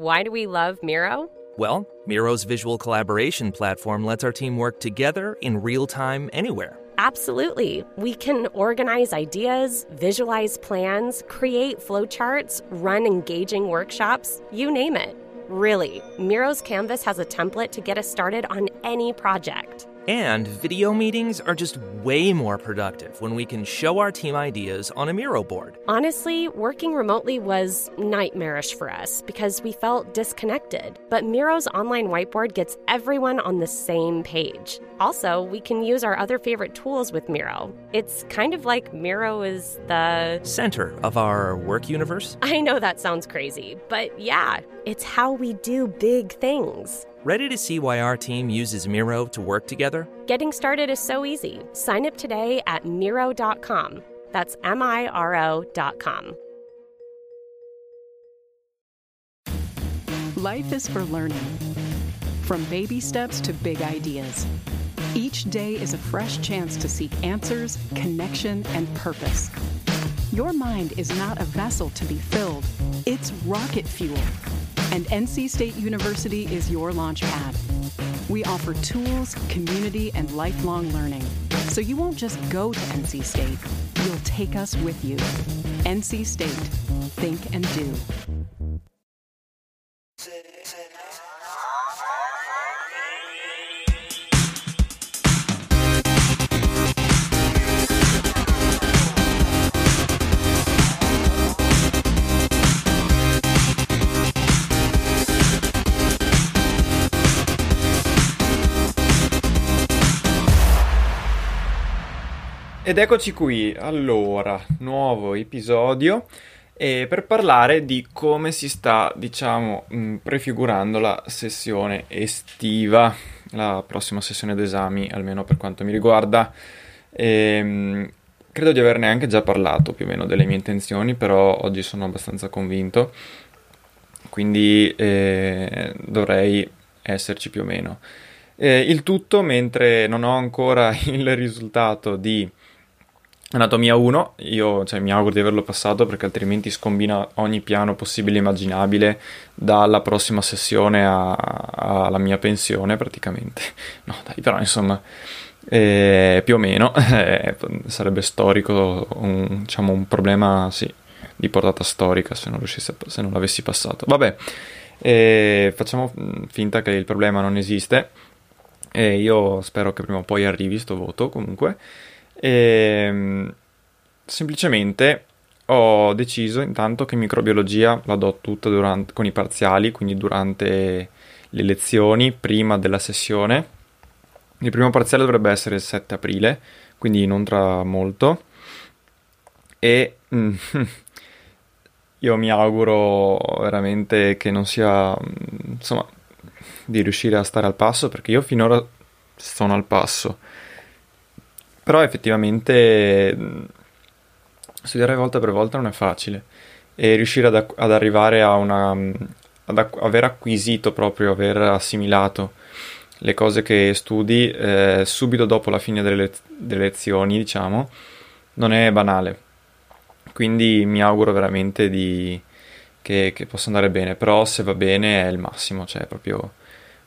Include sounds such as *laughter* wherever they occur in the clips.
Why do we love Miro? Well, Miro's visual collaboration platform lets our team work together in real time anywhere. Absolutely. We can organize ideas, visualize plans, create flowcharts, run engaging workshops, you name it. Really, Miro's Canvas has a template to get us started on any project. And video meetings are just way more productive when we can show our team ideas on a Miro board. Honestly, working remotely was nightmarish for us because we felt disconnected. But Miro's online whiteboard gets everyone on the same page. Also, we can use our other favorite tools with Miro. It's kind of like Miro is the Center of our work universe. *laughs* I know that sounds crazy, but yeah, it's how we do big things. Ready to see why our team uses Miro to work together? Getting started is so easy. Sign up today at Miro.com. That's M I R O.com. Life is for learning. From baby steps to big ideas. Each day is a fresh chance to seek answers, connection, and purpose. Your mind is not a vessel to be filled, it's rocket fuel. And NC State University is your launch pad. We offer tools, community, and lifelong learning. So you won't just go to NC State, you'll take us with you. NC State. Think and do. Ed eccoci qui, allora, nuovo episodio e per parlare di come si sta, diciamo, mh, prefigurando la sessione estiva, la prossima sessione d'esami, almeno per quanto mi riguarda. E, mh, credo di averne anche già parlato più o meno delle mie intenzioni, però oggi sono abbastanza convinto, quindi eh, dovrei esserci più o meno. Eh, il tutto mentre non ho ancora *laughs* il risultato di Anatomia 1, io cioè, mi auguro di averlo passato perché altrimenti scombina ogni piano possibile e immaginabile dalla prossima sessione alla mia pensione praticamente. *laughs* No dai, però insomma, eh, più o meno *laughs* eh, sarebbe storico, un, diciamo un problema sì, di portata storica se non, a, se non l'avessi passato. Vabbè, eh, facciamo finta che il problema non esiste e io spero che prima o poi arrivi sto voto comunque. E, ehm, semplicemente ho deciso intanto che microbiologia la do tutta durante, con i parziali, quindi durante le lezioni, prima della sessione. Il primo parziale dovrebbe essere il 7 aprile, quindi non tra molto. E mm, *laughs* io mi auguro veramente che non sia, mm, insomma, di riuscire a stare al passo, perché io finora sono al passo però effettivamente studiare volta per volta non è facile e riuscire ad, ad arrivare a una... ad ac- aver acquisito proprio, aver assimilato le cose che studi eh, subito dopo la fine delle, le- delle lezioni, diciamo, non è banale. Quindi mi auguro veramente di, che, che, possa andare bene, però se va bene è il massimo, cioè proprio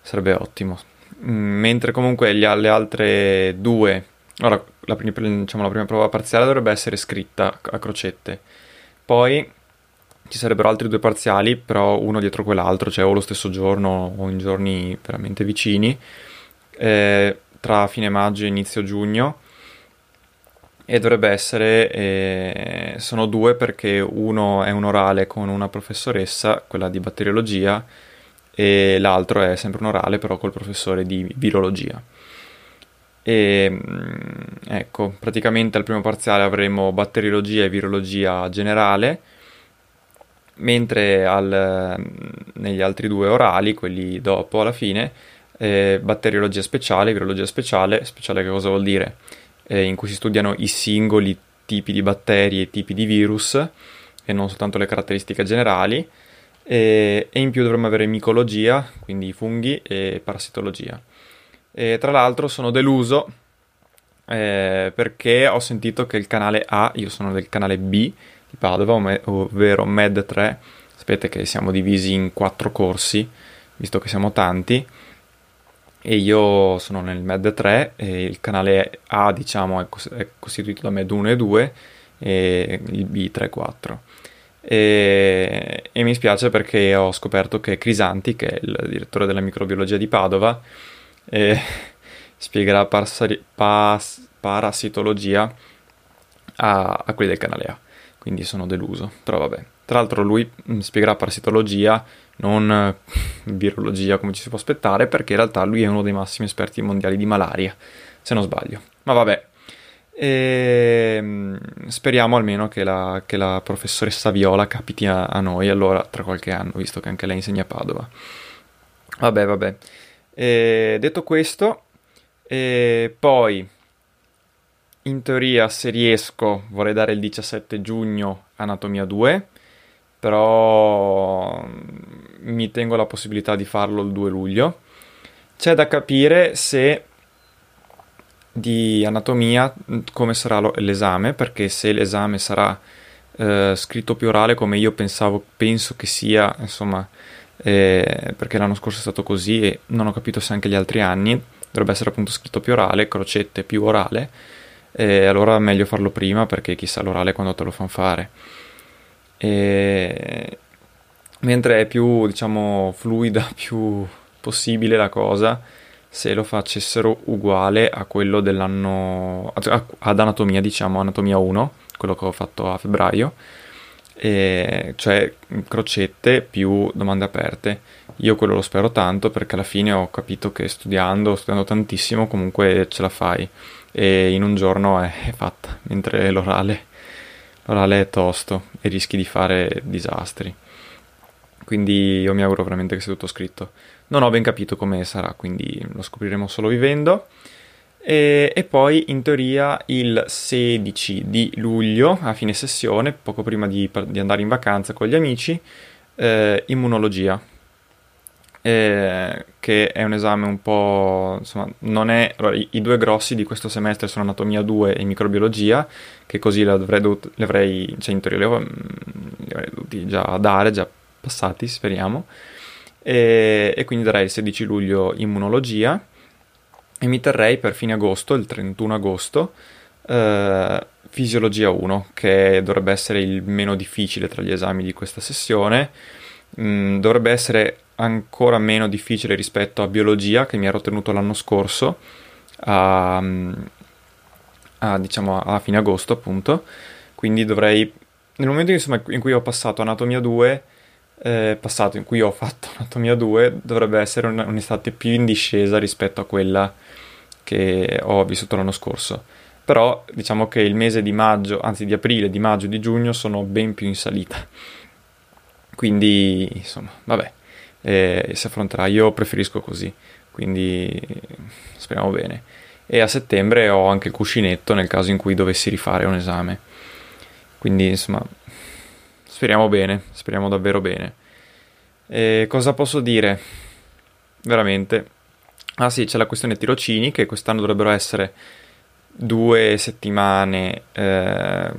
sarebbe ottimo. Mentre comunque gli, le altre due Ora, la, diciamo, la prima prova parziale dovrebbe essere scritta a crocette. Poi ci sarebbero altri due parziali, però uno dietro quell'altro, cioè o lo stesso giorno o in giorni veramente vicini, eh, tra fine maggio e inizio giugno. E dovrebbe essere, eh, sono due perché uno è un orale con una professoressa, quella di batteriologia, e l'altro è sempre un orale però col professore di virologia. E mm, ecco, praticamente al primo parziale avremo batteriologia e virologia generale, mentre al, mm, negli altri due orali, quelli dopo alla fine, eh, batteriologia speciale, virologia speciale, speciale che cosa vuol dire? Eh, in cui si studiano i singoli tipi di batteri e tipi di virus e non soltanto le caratteristiche generali. E, e in più dovremmo avere micologia, quindi funghi e parassitologia. E tra l'altro sono deluso eh, perché ho sentito che il canale A, io sono del canale B di Padova, ovvero Med 3, sapete che siamo divisi in quattro corsi, visto che siamo tanti, e io sono nel Med 3 e il canale A diciamo è, cos- è costituito da Med 1 e 2 e il B 3 e 4. E, e, mi spiace perché ho scoperto che Crisanti, che è il direttore della microbiologia di Padova, eh, spiegherà parsari- pas- parassitologia a, a quelli del canale A. Quindi sono deluso, però vabbè. Tra l'altro lui mm, spiegherà parassitologia, non *laughs* virologia come ci si può aspettare, perché in realtà lui è uno dei massimi esperti mondiali di malaria, se non sbaglio. Ma vabbè, e ehm, speriamo almeno che la, che la professoressa Viola capiti a, a, noi allora tra qualche anno, visto che anche lei insegna a Padova. Vabbè, vabbè. E detto questo, e poi in teoria se riesco vorrei dare il 17 giugno Anatomia 2, però mm, mi tengo la possibilità di farlo il 2 luglio. C'è da capire se di anatomia mm, come sarà lo, l'esame, perché se l'esame sarà eh, scritto più orale come io pensavo, penso che sia, insomma, eh, perché l'anno scorso è stato così e non ho capito se anche gli altri anni, dovrebbe essere appunto scritto più orale, crocette più orale, e allora è meglio farlo prima perché chissà l'orale quando te lo fanno fare. E... Mentre è più, diciamo, fluida, *laughs* più possibile la cosa, se lo facessero uguale a quello dell'anno ad anatomia, diciamo, anatomia 1, quello che ho fatto a febbraio, e cioè crocette più domande aperte. Io quello lo spero tanto perché alla fine ho capito che studiando, studiando tantissimo, comunque ce la fai e in un giorno è, fatta, mentre l'orale, l'orale è tosto e rischi di fare disastri. Quindi io mi auguro veramente che sia tutto scritto. Non ho ben capito come sarà, quindi lo scopriremo solo vivendo. E, e, poi in teoria il 16 di luglio, a fine sessione, poco prima di, di andare in vacanza con gli amici, eh, immunologia. Eh, che è un esame un po' insomma, non è allora, i, i, due grossi di questo semestre sono anatomia 2 e microbiologia, che così li avrei, dovuto, li avrei cioè in teoria li, li avrei dovuti già dare, già passati, speriamo e, e quindi darei il 16 luglio immunologia e mi terrei per fine agosto, il 31 agosto, eh, fisiologia 1, che dovrebbe essere il meno difficile tra gli esami di questa sessione. Mm, dovrebbe essere ancora meno difficile rispetto a biologia, che mi ero tenuto l'anno scorso, a, a, diciamo, a fine agosto appunto. Quindi dovrei, nel momento insomma, in cui ho passato anatomia 2, eh, passato in cui ho fatto Anatomia 2 dovrebbe essere un, un'estate più in discesa rispetto a quella che ho vissuto l'anno scorso. Però diciamo che il mese di maggio, anzi di aprile, di maggio di giugno sono ben più in salita. Quindi, insomma, vabbè, eh, si affronterà. Io preferisco così, quindi speriamo bene. E a settembre ho anche il cuscinetto nel caso in cui dovessi rifare un esame. Quindi, insomma, Speriamo bene, speriamo davvero bene. E cosa posso dire? Veramente. Ah sì, c'è la questione tirocini che quest'anno dovrebbero essere due settimane eh,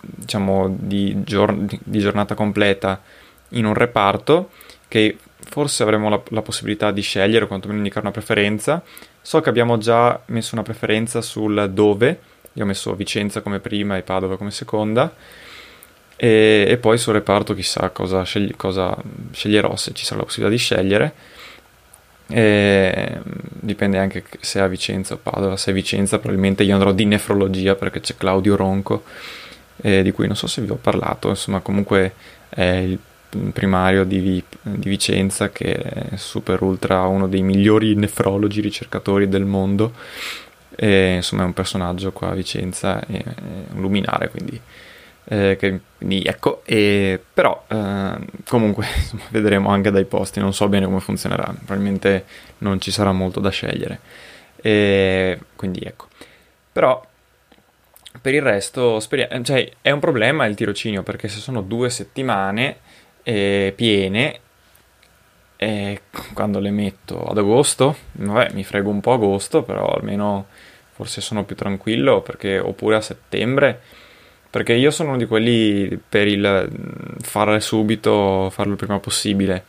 diciamo di, gior- di, giornata completa in un reparto che forse avremo la, la possibilità di scegliere o quantomeno indicare una preferenza. So che abbiamo già messo una preferenza sul dove, io ho messo Vicenza come prima e Padova come seconda e, e poi sul reparto chissà cosa, scegli, cosa, sceglierò, se ci sarà la possibilità di scegliere. E dipende anche se è a Vicenza o Padova. Se è a Vicenza, probabilmente io andrò di nefrologia perché c'è Claudio Ronco, eh, di cui non so se vi ho parlato. Insomma, comunque è il primario di, di, Vicenza, che è super ultra uno dei migliori nefrologi ricercatori del mondo. E, insomma, è un personaggio qua a Vicenza, è, è un luminare, quindi eh, che, quindi ecco, e, però eh, comunque *laughs* insomma, vedremo anche dai posti, non so bene come funzionerà, probabilmente non ci sarà molto da scegliere. E, quindi ecco, però per il resto speriamo, cioè, è un problema il tirocinio perché se sono due settimane eh, piene e quando le metto ad agosto, vabbè mi frego un po' agosto, però almeno forse sono più tranquillo perché oppure a settembre perché io sono uno di quelli per il fare subito, farlo il prima possibile.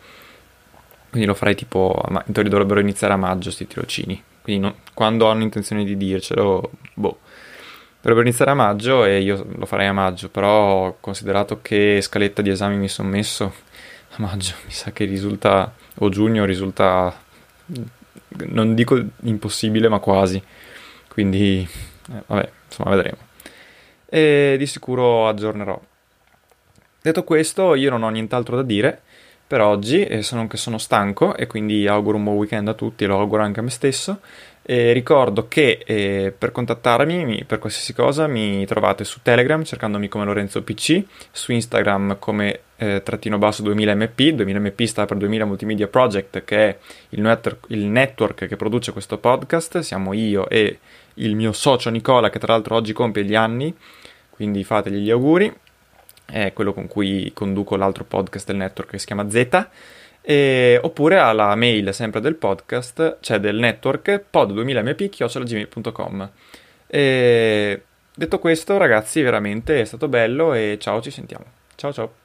Quindi lo farei tipo, ma in teoria dovrebbero iniziare a maggio questi tirocini. Quindi non, quando hanno intenzione di dircelo, boh. Dovrebbero iniziare a maggio e io lo farei a maggio, però considerato che scaletta di esami mi sono messo a maggio, *laughs* mi sa che risulta, o giugno risulta, non dico impossibile, ma quasi. Quindi, eh, vabbè, insomma, vedremo e di sicuro aggiornerò. Detto questo, io non ho nient'altro da dire per oggi, e sono che sono stanco e quindi auguro un buon weekend a tutti e lo auguro anche a me stesso. E ricordo che eh, per contattarmi mi, per qualsiasi cosa mi trovate su Telegram cercandomi come Lorenzo PC, su Instagram come eh, trattino basso 2000mp, 2000mp sta per 2000 Multimedia Project che è il network, il network che produce questo podcast, siamo io e il mio socio Nicola che tra l'altro oggi compie gli anni, quindi fategli gli auguri, è quello con cui conduco l'altro podcast del network che si chiama Z, e, oppure alla mail sempre del podcast, cioè del network pod2000mp.gmail.com Detto questo ragazzi veramente è stato bello e ciao ci sentiamo. Ciao ciao.